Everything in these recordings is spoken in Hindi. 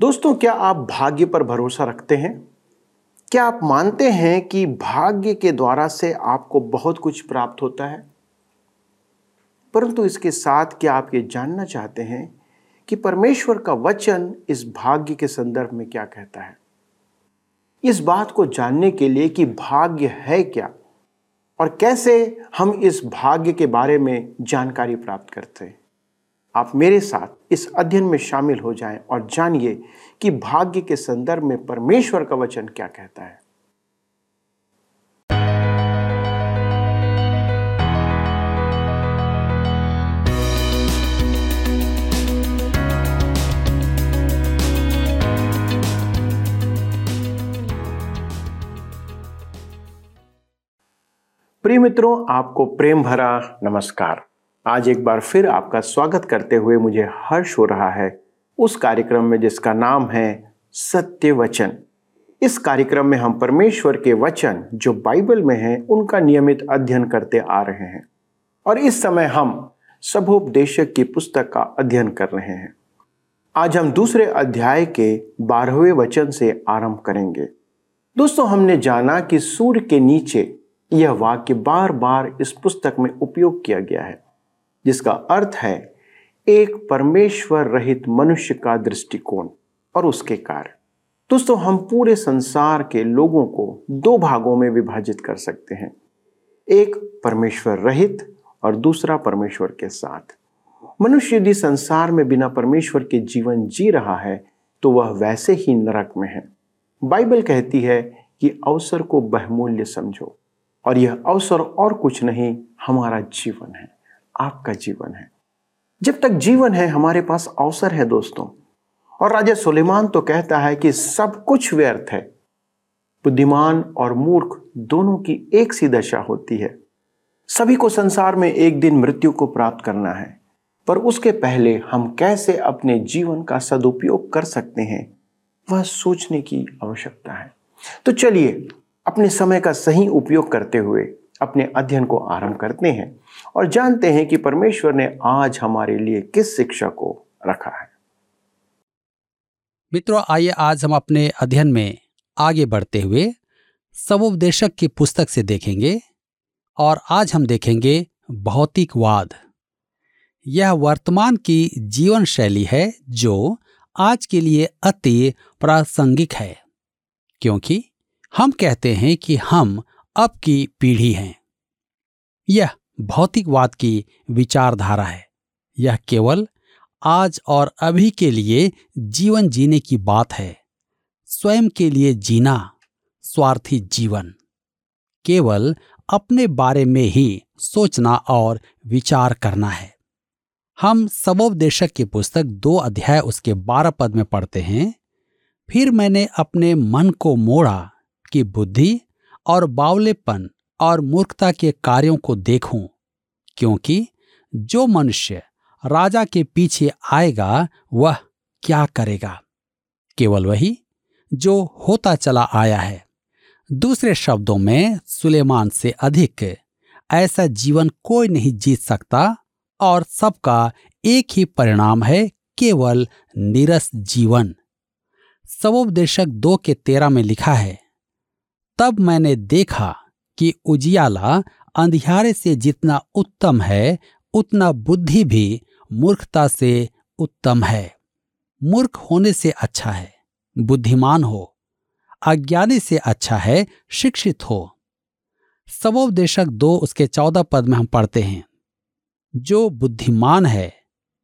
दोस्तों, क्या आप भाग्य पर भरोसा रखते हैं? क्या आप मानते हैं कि भाग्य के द्वारा से आपको बहुत कुछ प्राप्त होता है? परंतु इसके साथ क्या आप ये जानना चाहते हैं कि परमेश्वर का वचन इस भाग्य के संदर्भ में क्या कहता है? इस बात को जानने के लिए कि भाग्य है क्या? और कैसे हम इस भाग्य के बारे में जानकारी प्राप्त करते हैं? आप मेरे साथ इस अध्ययन में शामिल हो जाएँ और जानिए कि भाग्य के संदर्भ में परमेश्वर का वचन क्या कहता है। प्रिय मित्रों, आपको प्रेम भरा नमस्कार। आज एक बार फिर आपका स्वागत करते हुए मुझे हर्ष हो रहा है। उस कार्यक्रम में जिसका नाम है सत्य वचन। इस कार्यक्रम में हम परमेश्वर के वचन जो बाइबल में हैं, उनका नियमित अध्ययन करते आ रहे हैं। और इस समय हम सबोपदेशक की पुस्तक का अध्ययन कर रहे हैं। आज हम दूसरे अध्याय के बारहवें वचन से आरंभ करेंगे। दोस्तों, हमने जाना कि सूर्य के नीचे यह वाक्य बार बार इस पुस्तक में उपयोग किया गया है। जिसका अर्थ है एक परमेश्वर रहित मनुष्य का दृष्टिकोण और उसके कार्य। दोस्तों, हम पूरे संसार के लोगों को दो भागों में विभाजित कर सकते हैं। एक परमेश्वर रहित और दूसरा परमेश्वर के साथ। मनुष्य यदि संसार में बिना परमेश्वर के जीवन जी रहा है तो वह वैसे ही नरक में है। बाइबल कहती है कि अवसर को बहुमूल्य समझो और यह अवसर और कुछ नहीं, हमारा जीवन है। आपका जीवन है। जब तक जीवन है, हमारे पास अवसर है दोस्तों। और राजा सुलेमान तो कहता है कि सब कुछ व्यर्थ है। बुद्धिमान और मूर्ख दोनों की एक सी दशा होती है। सभी को संसार में एक दिन मृत्यु को प्राप्त करना है। पर उसके पहले हम कैसे अपने जीवन का सदुपयोग कर सकते हैं, वह सोचने की आवश्यकता है। तो चलिए, अपने समय का सही उपयोग करते हुए अपने अध्ययन को आरंभ करते हैं। और जानते हैं कि परमेश्वर ने आज हमारे लिए किस शिक्षा को रखा है। मित्रों, आइए आज हम अपने अध्ययन में आगे बढ़ते हुए सबोपदेशक की पुस्तक से देखेंगे और आज हम देखेंगे भौतिकवाद। यह वर्तमान की जीवन शैली है जो आज के लिए अति प्रासंगिक है, क्योंकि हम कहते हैं कि हम अब की पीढ़ी हैं। यह भौतिकवाद की विचारधारा है। यह केवल आज और अभी के लिए जीवन जीने की बात है। स्वयं के लिए जीना स्वार्थी जीवन। केवल अपने बारे में ही सोचना और विचार करना है। हम सबोपदेशक की पुस्तक दो अध्याय उसके बारह पद में पढ़ते हैं। फिर मैंने अपने मन को मोड़ा कि बुद्धि और बावलेपन और मूर्खता के कार्यों को देखूँ, क्योंकि जो मनुष्य राजा के पीछे आएगा, वह क्या करेगा? केवल वही जो होता चला आया है। दूसरे शब्दों में, सुलेमान से अधिक ऐसा जीवन कोई नहीं जीत सकता और सबका एक ही परिणाम है, केवल निरस जीवन। सबोपदेशक दो के तेरह में लिखा है, तब मैंने देखा कि उजियाला अंधियारे से जितना उत्तम है, उतना बुद्धि भी मूर्खता से उत्तम है। मूर्ख होने से अच्छा है, बुद्धिमान हो, अज्ञानी से अच्छा है, शिक्षित हो। सबोपदेशक दो उसके चौदह पद में हम पढ़ते हैं। जो बुद्धिमान है,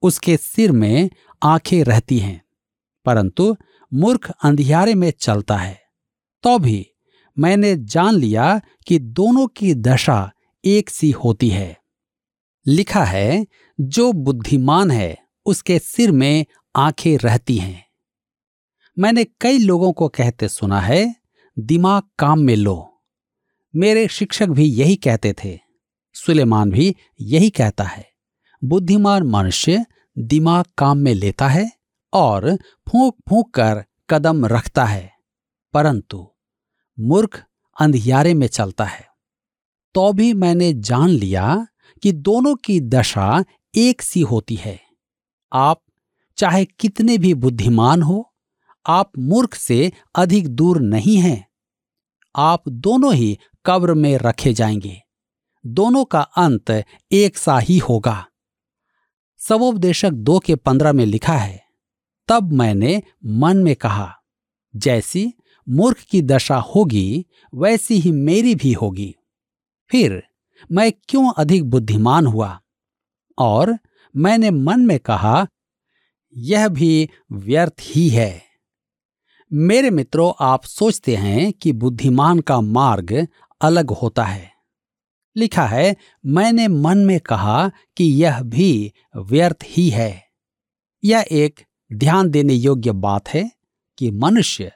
उसके सिर में आँखें रहती हैं, परंतु मूर्ख अंधियारे में चलता है तो भी मैंने जान लिया कि दोनों की दशा एक सी होती है। लिखा है, जो बुद्धिमान है, उसके सिर में आँखें रहती हैं। मैंने कई लोगों को कहते सुना है, दिमाग काम में लो। मेरे शिक्षक भी यही कहते थे। सुलेमान भी यही कहता है, बुद्धिमान मनुष्य दिमाग काम में लेता है और फूंक फूंक कर कदम रखता है, परंतु मूर्ख अंधियारे में चलता है। तो भी मैंने जान लिया कि दोनों की दशा एक सी होती है। आप चाहे कितने भी बुद्धिमान हो, आप मूर्ख से अधिक दूर नहीं हैं। आप दोनों ही कब्र में रखे जाएँगे। दोनों का अंत एक सा ही होगा। सवोपदेशक दो के पंद्रह में लिखा है, तब मैंने मन में कहा, जैसी मूर्ख की दशा होगी, वैसी ही मेरी भी होगी। फिर मैं क्यों अधिक बुद्धिमान हुआ? और मैंने मन में कहा, यह भी व्यर्थ ही है। मेरे मित्रों, आप सोचते हैं कि बुद्धिमान का मार्ग अलग होता है। लिखा है, मैंने मन में कहा कि यह भी व्यर्थ ही है। यह एक ध्यान देने योग्य बात है कि मनुष्य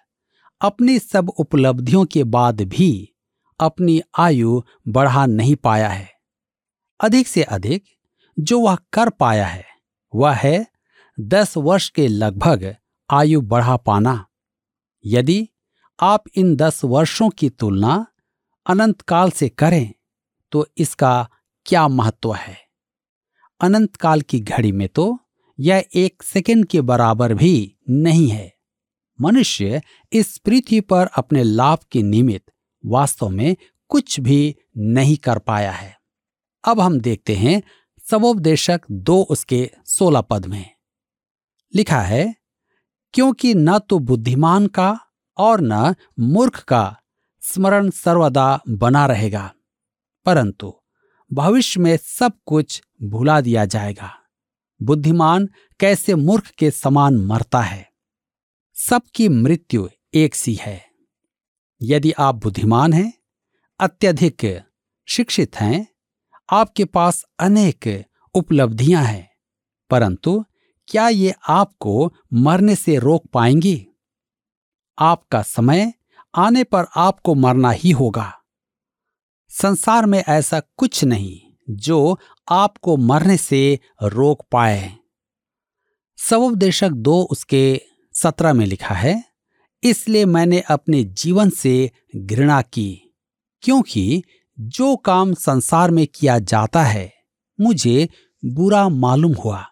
अपनी सब उपलब्धियों के बाद भी अपनी आयु बढ़ा नहीं पाया है। अधिक से अधिक जो वह कर पाया है, वह है दस वर्ष के लगभग आयु बढ़ा पाना। यदि आप इन दस वर्षों की तुलना अनंत काल से करें तो इसका क्या महत्व है? अनंत काल की घड़ी में तो यह एक सेकंड के बराबर भी नहीं है। मनुष्य इस पृथ्वी पर अपने लाभ के निमित्त वास्तव में कुछ भी नहीं कर पाया है। अब हम देखते हैं सबोपदेशक दो उसके सोलह पद में। लिखा है, क्योंकि न तो बुद्धिमान का और न मूर्ख का स्मरण सर्वदा बना रहेगा, परंतु भविष्य में सब कुछ भुला दिया जाएगा। बुद्धिमान कैसे मूर्ख के समान मरता है? सबकी मृत्यु एक सी है। यदि आप बुद्धिमान हैं, अत्यधिक शिक्षित हैं, आपके पास अनेक उपलब्धियाँ हैं, परंतु क्या ये आपको मरने से रोक पाएँगी? आपका समय आने पर आपको मरना ही होगा। संसार में ऐसा कुछ नहीं जो आपको मरने से रोक पाए। सवोपदेशक दो उसके सत्रह में लिखा है, इसलिए मैंने अपने जीवन से घृणा की, क्योंकि जो काम संसार में किया जाता है, मुझे बुरा मालूम हुआ,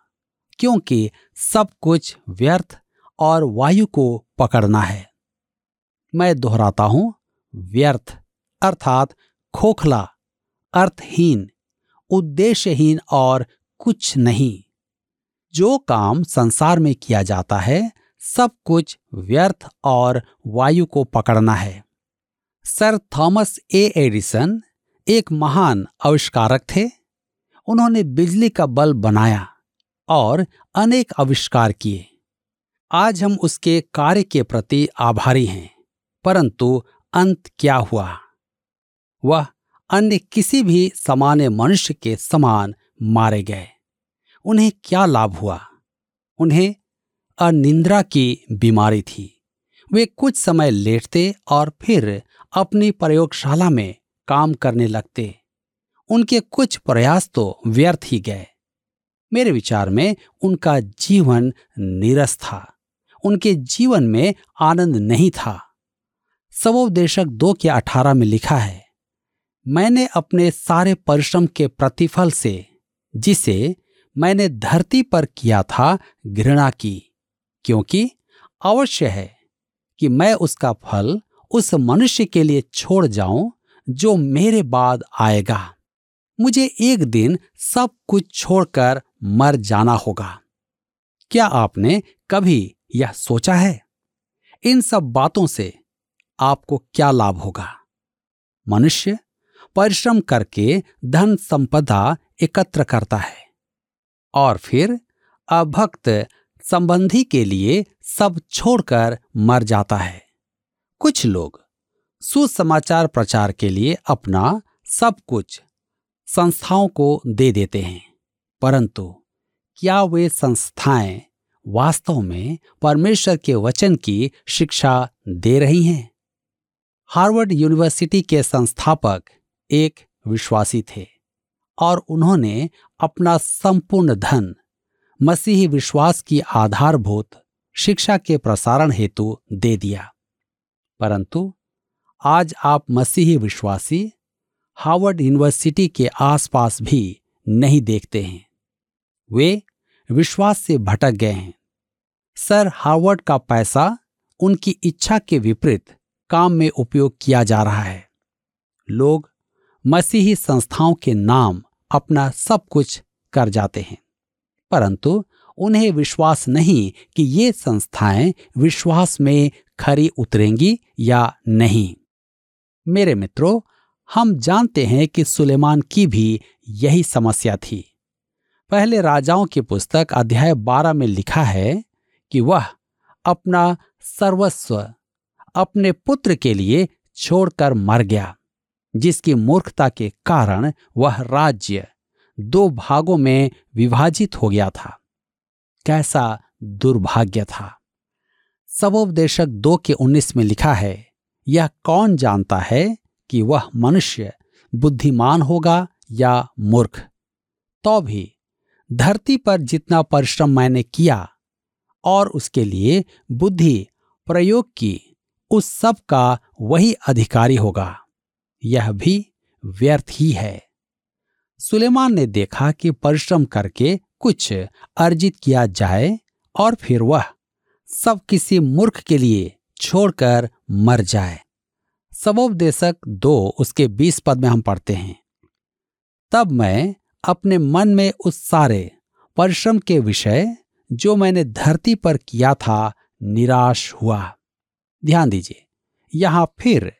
क्योंकि सब कुछ व्यर्थ और वायु को पकड़ना है। मैं दोहराता हूँ, व्यर्थ अर्थात खोखला, अर्थहीन, उद्देश्यहीन और कुछ नहीं। जो काम संसार में किया जाता है सब कुछ व्यर्थ और वायु को पकड़ना है। सर थॉमस ए. एडिसन एक महान आविष्कारक थे। उन्होंने बिजली का बल्ब बनाया और अनेक आविष्कार किए। आज हम उसके कार्य के प्रति आभारी हैं, परंतु अंत क्या हुआ? वह अन्य किसी भी सामान्य मनुष्य के समान मारे गए। उन्हें क्या लाभ हुआ? उन्हें अनिंद्रा की बीमारी थी। वे कुछ समय लेटते और फिर अपनी प्रयोगशाला में काम करने लगते। उनके कुछ प्रयास तो व्यर्थ ही गए। मेरे विचार में उनका जीवन निरस था। उनके जीवन में आनंद नहीं था। सवोपदेशक दो के अठारह में लिखा है, मैंने अपने सारे परिश्रम के प्रतिफल से, जिसे मैंने धरती पर किया था, घृणा की। क्योंकि अवश्य है कि मैं उसका फल उस मनुष्य के लिए छोड़ जाऊँ जो मेरे बाद आएगा। मुझे एक दिन सब कुछ छोड़कर मर जाना होगा। क्या आपने कभी यह सोचा है? इन सब बातों से आपको क्या लाभ होगा? मनुष्य परिश्रम करके धन संपदा एकत्र करता है और फिर अभक्त संबंधी के लिए सब छोड़कर मर जाता है। कुछ लोग सुसमाचार प्रचार के लिए अपना सब कुछ संस्थाओं को दे देते हैं, परंतु क्या वे संस्थाएँ वास्तव में परमेश्वर के वचन की शिक्षा दे रही हैं? हार्वर्ड यूनिवर्सिटी के संस्थापक एक विश्वासी थे और उन्होंने अपना संपूर्ण धन मसीही विश्वास की आधारभूत शिक्षा के प्रसारण हेतु दे दिया। परंतु आज आप मसीही विश्वासी हार्वर्ड यूनिवर्सिटी के आसपास भी नहीं देखते हैं। वे विश्वास से भटक गए हैं। सर हार्वर्ड का पैसा उनकी इच्छा के विपरीत काम में उपयोग किया जा रहा है। लोग मसीही संस्थाओं के नाम अपना सब कुछ कर जाते हैं। परंतु उन्हें विश्वास नहीं कि ये संस्थाएँ विश्वास में खरी उतरेंगी या नहीं। मेरे मित्रों, हम जानते हैं कि सुलेमान की भी यही समस्या थी। पहले राजाओं की पुस्तक अध्याय 12 में लिखा है कि वह अपना सर्वस्व, अपने पुत्र के लिए छोड़कर मर गया, जिसकी मूर्खता के कारण वह राज्य दो भागों में विभाजित हो गया था। कैसा दुर्भाग्य था। सबोपदेशक दो के उन्नीस में लिखा है, यह कौन जानता है कि वह मनुष्य बुद्धिमान होगा या मूर्ख? तो भी, धरती पर जितना परिश्रम मैंने किया और उसके लिए बुद्धि प्रयोग की, उस सब का वही अधिकारी होगा। यह भी व्यर्थ ही है। सुलेमान ने देखा कि परिश्रम करके कुछ अर्जित किया जाए और फिर वह सब किसी मूर्ख के लिए छोड़कर मर जाए। सबोपदेशक दो उसके बीस पद में हम पढ़ते हैं। तब मैं अपने मन में उस सारे परिश्रम के विषय जो मैंने धरती पर किया था निराश हुआ। ध्यान दीजिए, यहाँ फिर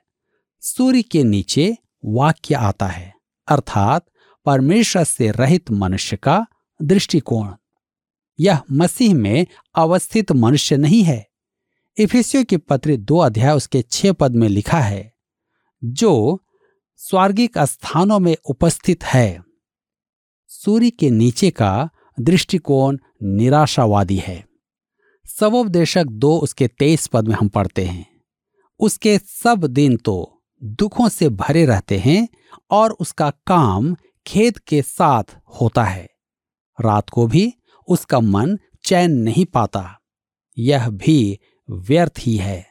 सूर्य के नीचे वाक्य आता है, अर्थात परमेश्वर से रहित मनुष्य का दृष्टिकोण। यह मसीह में अवस्थित मनुष्य नहीं है। इफिसियो की पत्र दो अध्याय उसके छह पद में लिखा है, जो स्वर्गिक स्थानों में उपस्थित है। सूर्य के नीचे का दृष्टिकोण निराशावादी है। सबोपदेशक दो उसके तेईस पद में हम पढ़ते हैं। उसके सब दिन तो दुखों से भरे रहते हैं और उसका काम खेद के साथ होता है। रात को भी उसका मन चैन नहीं पाता। यह भी व्यर्थ ही है।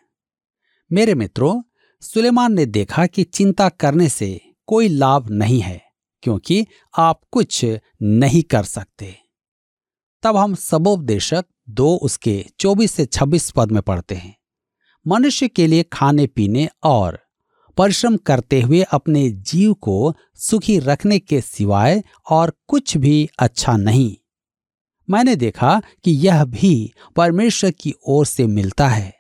मेरे मित्रों, सुलेमान ने देखा कि चिंता करने से कोई लाभ नहीं है, क्योंकि आप कुछ नहीं कर सकते। तब हम सबोपदेशक दो उसके 24 से 26 पद में पढ़ते हैं। मनुष्य के लिए खाने पीने और परिश्रम करते हुए अपने जीव को सुखी रखने के सिवाय और कुछ भी अच्छा नहीं। मैंने देखा कि यह भी परमेश्वर की ओर से मिलता है,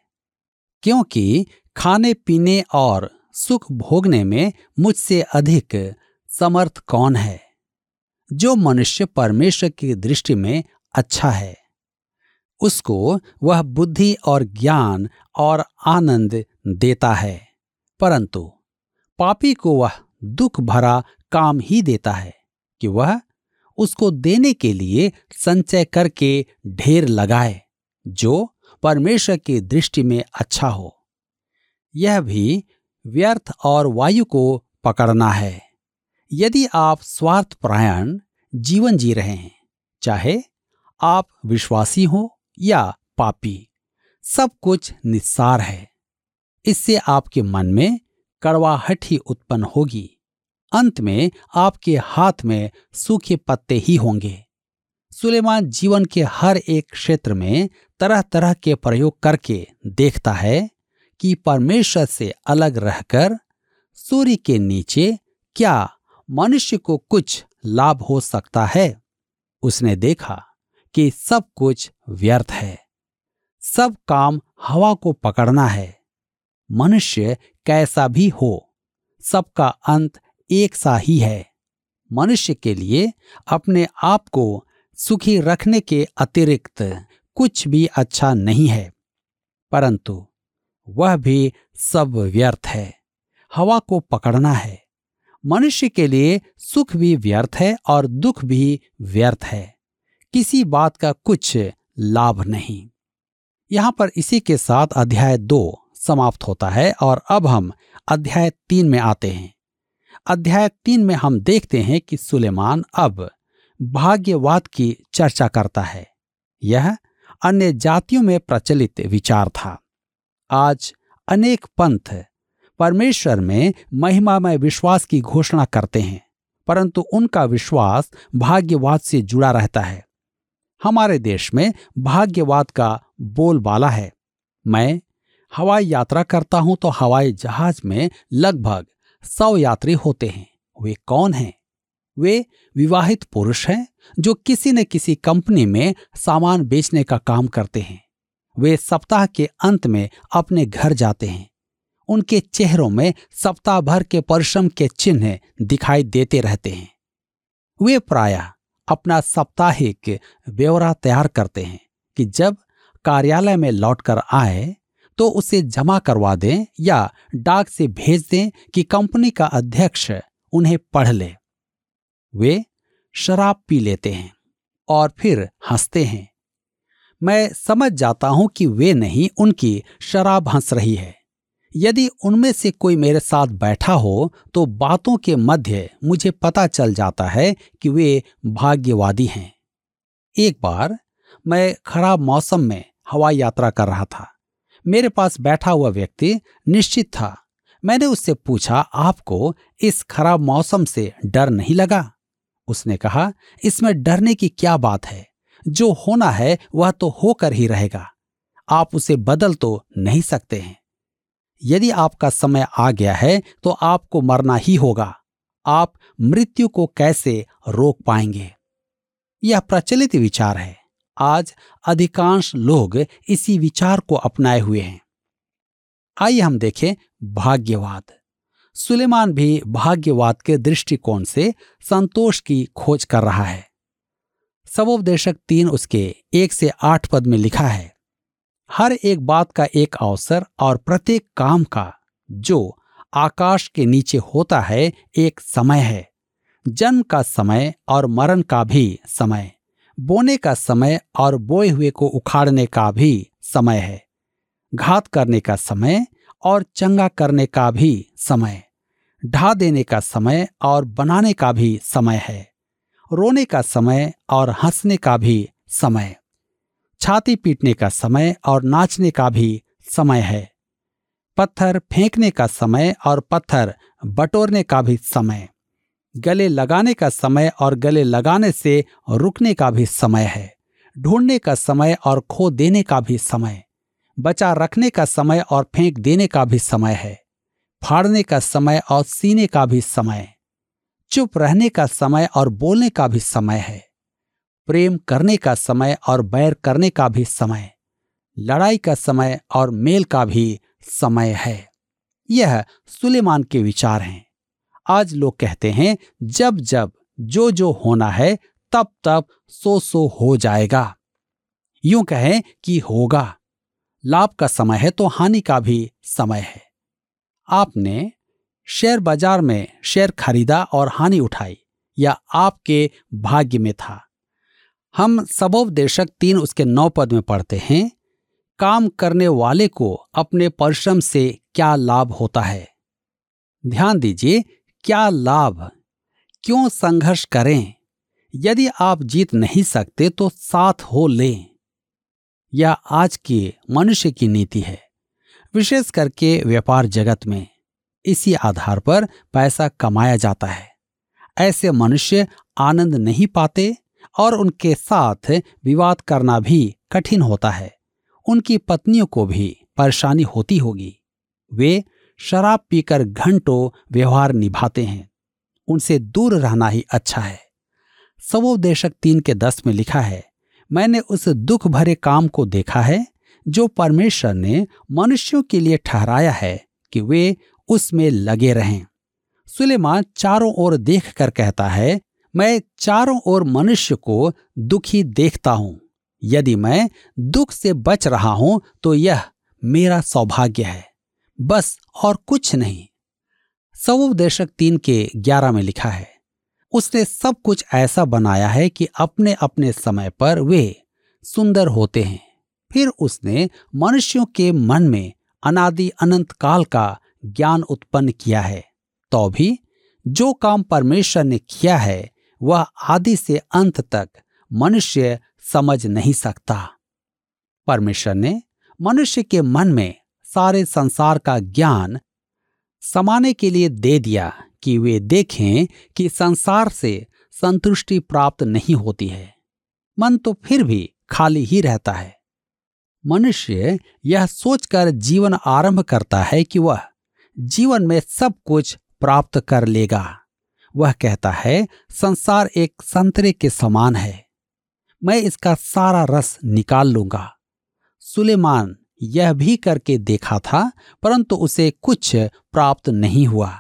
क्योंकि खाने पीने और सुख भोगने में मुझसे अधिक समर्थ कौन है, जो मनुष्य परमेश्वर की दृष्टि में अच्छा है। उसको वह बुद्धि और ज्ञान और आनंद देता है। परंतु पापी को वह दुख भरा काम ही देता है कि वह उसको देने के लिए संचय करके ढेर लगाए, जो परमेश्वर की दृष्टि में अच्छा हो। यह भी व्यर्थ और वायु को पकड़ना है। यदि आप स्वार्थ प्रायण जीवन जी रहे हैं, चाहे आप विश्वासी हो या पापी, सब कुछ निस्सार है। इससे आपके मन में कड़वाहट ही उत्पन्न होगी। अंत में आपके हाथ में सूखे पत्ते ही होंगे। सुलेमान जीवन के हर एक क्षेत्र में तरह तरह के प्रयोग करके देखता है कि परमेश्वर से अलग रहकर सूर्य के नीचे क्या मनुष्य को कुछ लाभ हो सकता है? उसने देखा कि सब कुछ व्यर्थ है। सब काम हवा को पकड़ना है। मनुष्य कैसा भी हो, सबका अंत एक सा ही है। मनुष्य के लिए अपने आप को सुखी रखने के अतिरिक्त कुछ भी अच्छा नहीं है, परंतु वह भी सब व्यर्थ है, हवा को पकड़ना है। मनुष्य के लिए सुख भी व्यर्थ है और दुख भी व्यर्थ है, किसी बात का कुछ लाभ नहीं। यहाँ पर इसी के साथ अध्याय दो। समाप्त होता है और अब हम अध्याय तीन में आते हैं। अध्याय तीन में हम देखते हैं कि सुलेमान अब भाग्यवाद की चर्चा करता है। यह अन्य जातियों में प्रचलित विचार था। आज अनेक पंथ परमेश्वर में महिमामय विश्वास की घोषणा करते हैं, परंतु उनका विश्वास भाग्यवाद से जुड़ा रहता है। हमारे देश में भाग्यवाद का बोलबाला है। मैं हवाई यात्रा करता हूँ तो हवाई जहाज़ में लगभग सौ यात्री होते हैं। वे कौन हैं? वे विवाहित पुरुष हैं जो किसी न किसी कंपनी में सामान बेचने का काम करते हैं। वे सप्ताह के अंत में अपने घर जाते हैं। उनके चेहरों में सप्ताह भर के परिश्रम के चिन्ह दिखाई देते रहते हैं। वे प्रायः अपना साप्ताहिक ब्यौरा तैयार करते हैं कि जब कार्यालय में लौटकर आए तो उसे जमा करवा दें या डाक से भेज दें कि कंपनी का अध्यक्ष उन्हें पढ़ ले। वे शराब पी लेते हैं और फिर हँसते हैं। मैं समझ जाता हूँ कि वे नहीं, उनकी शराब हंस रही है। यदि उनमें से कोई मेरे साथ बैठा हो तो बातों के मध्य मुझे पता चल जाता है कि वे भाग्यवादी हैं। एक बार मैं खराब मौसम में हवाई यात्रा कर रहा था। मेरे पास बैठा हुआ व्यक्ति निश्चित था। मैंने उससे पूछा, आपको इस खराब मौसम से डर नहीं लगा? उसने कहा, इसमें डरने की क्या बात है? जो होना है, वह तो होकर ही रहेगा। आप उसे बदल तो नहीं सकते हैं। यदि आपका समय आ गया है तो आपको मरना ही होगा। आप मृत्यु को कैसे रोक पाएँगे? यह प्रचलित विचार है। आज अधिकांश लोग इसी विचार को अपनाए हुए हैं। आइए हम देखें भाग्यवाद। सुलेमान भी भाग्यवाद के दृष्टिकोण से संतोष की खोज कर रहा है। सबोपदेशक तीन उसके एक से आठ पद में लिखा है, हर एक बात का एक अवसर और प्रत्येक काम का, जो आकाश के नीचे होता है, एक समय है। जन्म का समय और मरण का भी समय। बोने का समय और बोए हुए को उखाड़ने का भी समय है। घात करने का समय और चंगा करने का भी समय। ढा देने का समय और बनाने का भी समय है। रोने का समय और हंसने का भी समय। छाती पीटने का समय और नाचने का भी समय है। पत्थर फेंकने का समय और पत्थर बटोरने का भी समय। गले लगाने का समय और गले लगाने से रुकने का भी समय है, ढूँढने का समय और खो देने का भी समय, बचा रखने का समय और फेंक देने का भी समय है, फाड़ने का समय और सीने का भी समय, चुप रहने का समय और बोलने का भी समय है, प्रेम करने का समय और बैर करने का भी समय, लड़ाई का समय और मेल का भी समय है। यह सुलेमान के विचार हैं। आज लोग कहते हैं, जब जब जो जो होना है, तब तब सो सो हो जाएगा। यूँ कहें कि होगा। लाभ का समय है तो हानि का भी समय है। आपने शेयर बाज़ार में शेयर खरीदा और हानि उठाई, या आपके भाग्य में था? हम सबोपदेशक तीन उसके नौ पद में पढ़ते हैं, काम करने वाले को अपने परिश्रम से क्या लाभ होता है? ध्यान दीजिए क्या लाभ? क्यों संघर्ष करें? यदि आप जीत नहीं सकते तो साथ हो लें। यह आज के मनुष्य की नीति है, विशेष करके व्यापार जगत में। इसी आधार पर पैसा कमाया जाता है। ऐसे मनुष्य आनंद नहीं पाते और उनके साथ विवाद करना भी कठिन होता है। उनकी पत्नियों को भी परेशानी होती होगी। वे शराब पीकर घंटों व्यवहार निभाते हैं। उनसे दूर रहना ही अच्छा है। सवोदेशक तीन के दस में लिखा है, मैंने उस दुख भरे काम को देखा है, जो परमेश्वर ने मनुष्यों के लिए ठहराया है कि वे उसमें लगे रहें। सुलेमान चारों ओर देख कर कहता है, मैं चारों ओर मनुष्य को दुखी देखता हूँ। यदि मैं दुख से बच रहा हूँ तो यह मेरा सौभाग्य है। बस और कुछ नहीं। सवोपदेशक तीन के ग्यारह में लिखा है, उसने सब कुछ ऐसा बनाया है कि अपने अपने समय पर वे सुंदर होते हैं। फिर उसने मनुष्यों के मन में अनादि अनंत काल का ज्ञान उत्पन्न किया है। तो भी जो काम परमेश्वर ने किया है, वह आदि से अंत तक मनुष्य समझ नहीं सकता। परमेश्वर ने मनुष्य के मन में सारे संसार का ज्ञान समाने के लिए दे दिया कि वे देखें कि संसार से संतुष्टि प्राप्त नहीं होती है। मन तो फिर भी खाली ही रहता है। मनुष्य यह सोचकर जीवन आरंभ करता है कि वह जीवन में सब कुछ प्राप्त कर लेगा। वह कहता है, संसार एक संतरे के समान है। मैं इसका सारा रस निकाल लूँगा। सुलेमान यह भी करके देखा था, परंतु उसे कुछ प्राप्त नहीं हुआ।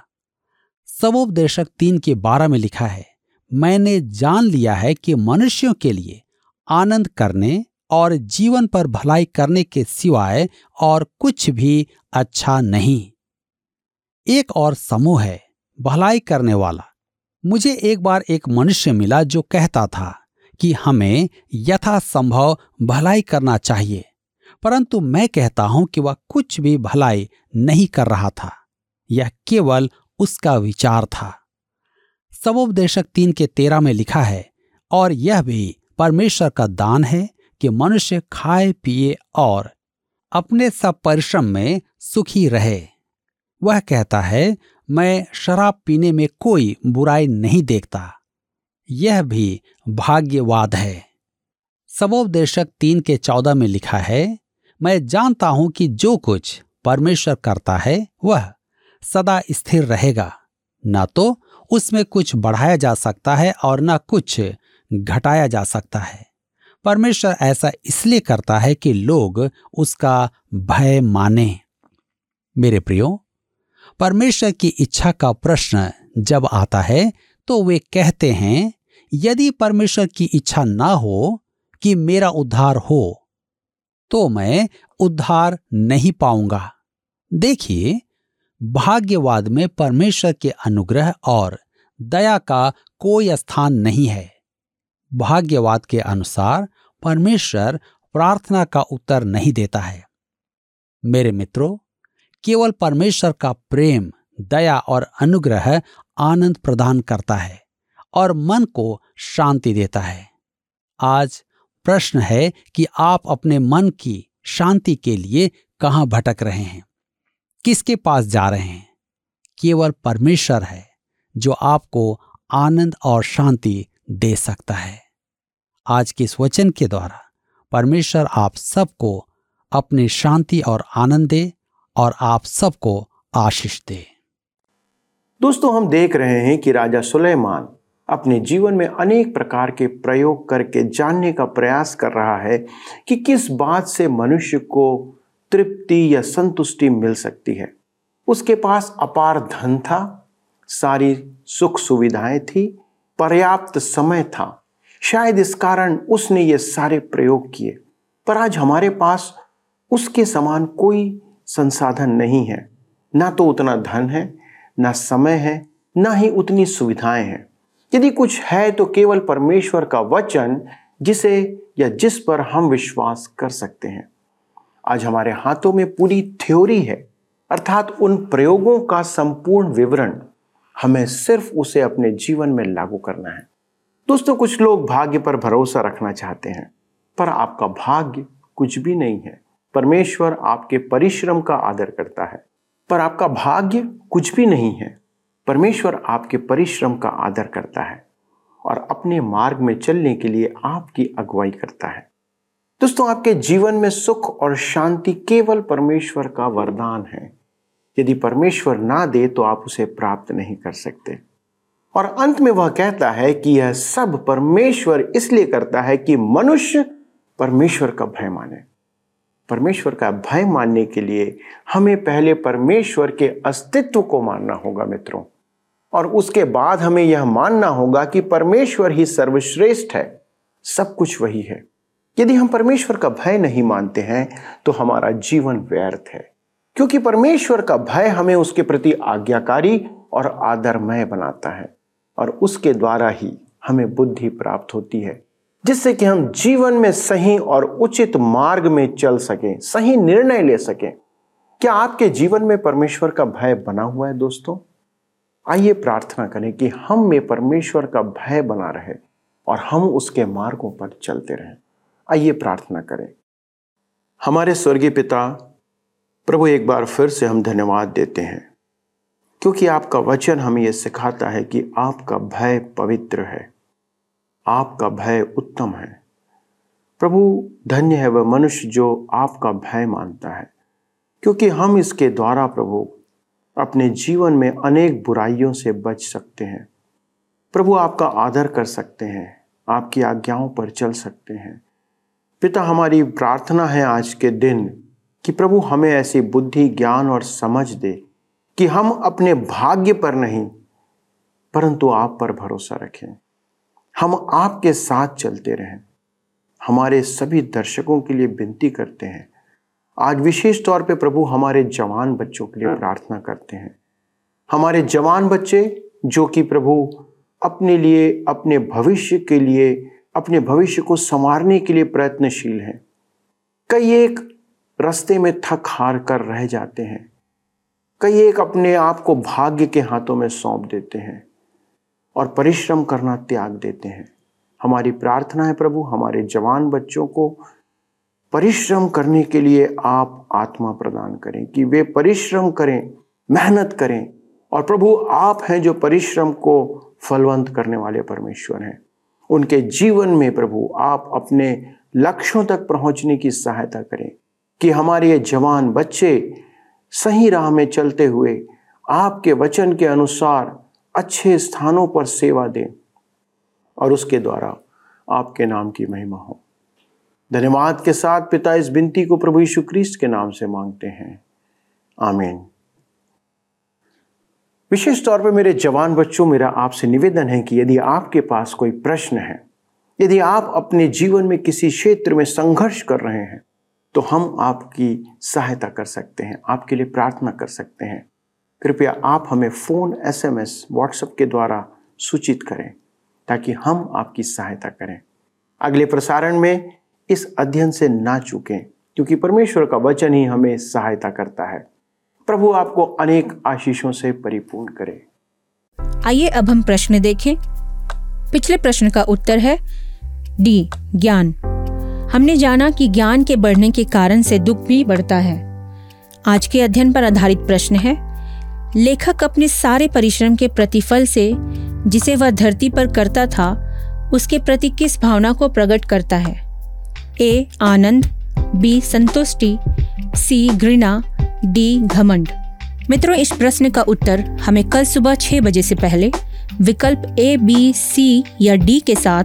सबोपदेशक तीन के बारह में लिखा है, मैंने जान लिया है कि मनुष्यों के लिए आनंद करने और जीवन पर भलाई करने के सिवाय और कुछ भी अच्छा नहीं। एक और समूह है, भलाई करने वाला। मुझे एक बार एक मनुष्य मिला जो कहता था कि हमें यथासंभव भलाई करना चाहिए। परंतु मैं कहता हूँ कि वह कुछ भी भलाई नहीं कर रहा था। यह केवल उसका विचार था। सबोपदेशक तीन के तेरह में लिखा है, और यह भी परमेश्वर का दान है कि मनुष्य खाए, पिए और अपने सब परिश्रम में सुखी रहे। वह कहता है, मैं शराब पीने में कोई बुराई नहीं देखता। यह भी भाग्यवाद है। सबोपदेशक तीन के चौदह में लिखा है मैं जानता हूँ कि जो कुछ परमेश्वर करता है, वह सदा स्थिर रहेगा। न तो उसमें कुछ बढ़ाया जा सकता है और न कुछ घटाया जा सकता है। परमेश्वर ऐसा इसलिए करता है कि लोग उसका भय माने। मेरे प्रियो, परमेश्वर की इच्छा का प्रश्न जब आता है तो वे कहते हैं, यदि परमेश्वर की इच्छा ना हो कि मेरा उद्धार हो तो मैं उद्धार नहीं पाऊँगा। देखिए, भाग्यवाद में परमेश्वर के अनुग्रह और दया का कोई स्थान नहीं है। भाग्यवाद के अनुसार परमेश्वर प्रार्थना का उत्तर नहीं देता है। मेरे मित्रों, केवल परमेश्वर का प्रेम, दया और अनुग्रह आनंद प्रदान करता है और मन को शांति देता है। आज प्रश्न है कि आप अपने मन की शांति के लिए कहाँ भटक रहे हैं? किसके पास जा रहे हैं? केवल परमेश्वर है जो आपको आनंद और शांति दे सकता है। आज के इस वचन के द्वारा परमेश्वर आप सबको अपनी शांति और आनंद दे और आप सबको आशीष दे। दोस्तों, हम देख रहे हैं कि राजा सुलेमान अपने जीवन में अनेक प्रकार के प्रयोग करके जानने का प्रयास कर रहा है कि किस बात से मनुष्य को तृप्ति या संतुष्टि मिल सकती है। उसके पास अपार धन था, सारी सुख सुविधाएँ थी, पर्याप्त समय था। शायद इस कारण उसने ये सारे प्रयोग किए, पर आज हमारे पास उसके समान कोई संसाधन नहीं है। ना तो उतना धन है, ना समय है, ना ही उतनी सुविधाएँ हैं। यदि कुछ है तो केवल परमेश्वर का वचन, जिसे या जिस पर हम विश्वास कर सकते हैं। आज हमारे हाथों में पूरी थ्योरी है, अर्थात उन प्रयोगों का संपूर्ण विवरण हमें सिर्फ़ उसे अपने जीवन में लागू करना है। दोस्तों, कुछ लोग भाग्य पर भरोसा रखना चाहते हैं, पर आपका भाग्य कुछ भी नहीं है। परमेश्वर आपके परिश्रम का आदर करता है, पर आपका भाग्य कुछ भी नहीं है। परमेश्वर आपके परिश्रम का आदर करता है और अपने मार्ग में चलने के लिए आपकी अगुवाई करता है। दोस्तों, आपके जीवन में सुख और शांति केवल परमेश्वर का वरदान है। यदि परमेश्वर ना दे तो आप उसे प्राप्त नहीं कर सकते। और अंत में वह कहता है कि यह सब परमेश्वर इसलिए करता है कि मनुष्य परमेश्वर का भय माने। परमेश्वर का भय मानने के लिए हमें पहले परमेश्वर के अस्तित्व को मानना होगा, मित्रों। और उसके बाद हमें यह मानना होगा कि परमेश्वर ही सर्वश्रेष्ठ है। सब कुछ वही है। यदि हम परमेश्वर का भय नहीं मानते हैं तो हमारा जीवन व्यर्थ है। क्योंकि परमेश्वर का भय हमें उसके प्रति आज्ञाकारी और आदरमय बनाता है और उसके द्वारा ही हमें बुद्धि प्राप्त होती है, जिससे कि हम जीवन में सही और उचित मार्ग में चल सकें, सही निर्णय ले सकें। क्या आपके जीवन में परमेश्वर का भय बना हुआ है दोस्तों? आइए प्रार्थना करें कि हम में परमेश्वर का भय बना रहे और हम उसके मार्गों पर चलते रहें। आइए प्रार्थना करें। हमारे स्वर्गीय पिता, प्रभु एक बार फिर से हम धन्यवाद देते हैं, क्योंकि आपका वचन हमें यह सिखाता है कि आपका भय पवित्र है, आपका भय उत्तम है। प्रभु, धन्य है वह मनुष्य जो आपका भय मानता है, क्योंकि हम इसके द्वारा प्रभु अपने जीवन में अनेक बुराइयों से बच सकते हैं। प्रभु आपका आदर कर सकते हैं, आपकी आज्ञाओं पर चल सकते हैं। पिता, हमारी प्रार्थना है आज के दिन कि प्रभु हमें ऐसी बुद्धि, ज्ञान और समझ दे कि हम अपने भाग्य पर नहीं, परंतु आप पर भरोसा रखें। हम आपके साथ चलते रहें। हमारे सभी दर्शकों के लिए विनती करते हैं आज विशेष तौर पे प्रभु हमारे जवान बच्चों के लिए प्रार्थना करते हैं। हमारे जवान बच्चे जो कि प्रभु अपने लिए अपने भविष्य के लिए अपने भविष्य को संवारने के लिए प्रयत्नशील हैं। कई एक रास्ते में थक हार कर रह जाते हैं। कई एक अपने आप को भाग्य के हाथों में सौंप देते हैं और परिश्रम करना त्याग देते हैं। हमारी प्रार्थना है प्रभु हमारे जवान बच्चों को परिश्रम करने के लिए आप आत्मा प्रदान करें, कि वे परिश्रम करें, मेहनत करें। और प्रभु, आप हैं जो परिश्रम को फलवंत करने वाले परमेश्वर हैं। उनके जीवन में प्रभु, आप अपने लक्ष्यों तक पहुँचने की सहायता करें, कि हमारे ये जवान बच्चे सही राह में चलते हुए आपके वचन के अनुसार अच्छे स्थानों पर सेवा दें और उसके द्वारा आपके नाम की महिमा हो। धन्यवाद के साथ पिता इस बिनती को प्रभु यीशु क्रिस्त के नाम से मांगते हैं। आमीन। विशेष तौर पर मेरे जवान बच्चों, मेरा आपसे निवेदन है कि यदि आपके पास कोई प्रश्न है, यदि आप अपने जीवन में किसी क्षेत्र में संघर्ष कर रहे हैं तो हम आपकी सहायता कर सकते हैं, आपके लिए प्रार्थना कर सकते हैं। कृपया आप हमें फ़ोन, एसएमएस, व्हाट्सएप के द्वारा सूचित करें, ताकि हम आपकी सहायता करें। अगले प्रसारण में इस अध्ययन से ना चूकें, क्योंकि परमेश्वर का वचन ही हमें सहायता करता है। प्रभु आपको अनेक आशीषों से परिपूर्ण करे। आइए अब हम प्रश्न देखें। पिछले प्रश्न का उत्तर है, डी, ज्ञान। हमने जाना कि ज्ञान के बढ़ने के कारण से दुख भी बढ़ता है। आज के अध्ययन पर आधारित प्रश्न है, लेखक अपने सारे परिश्रम के प्रतिफल से जिसे वह धरती पर करता था, उसके प्रति किस भावना को प्रकट करता है? ए आनंद बी संतुष्टि सी घृणा डी घमंड मित्रों, इस प्रश्न का उत्तर हमें कल सुबह छह बजे से पहले विकल्प ए बी सी या डी के साथ,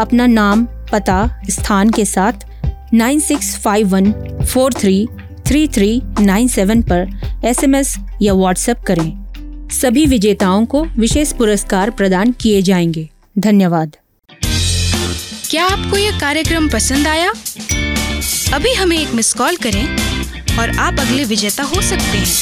अपना नाम, पता, स्थान के साथ nine six five one four three three three nine seven पर एसएमएस या व्हाट्सएप करें। सभी विजेताओं को विशेष पुरस्कार प्रदान किए जाएँगे। धन्यवाद। क्या आपको ये कार्यक्रम पसंद आया? अभी हमें एक मिस कॉल करें और आप अगले विजेता हो सकते हैं।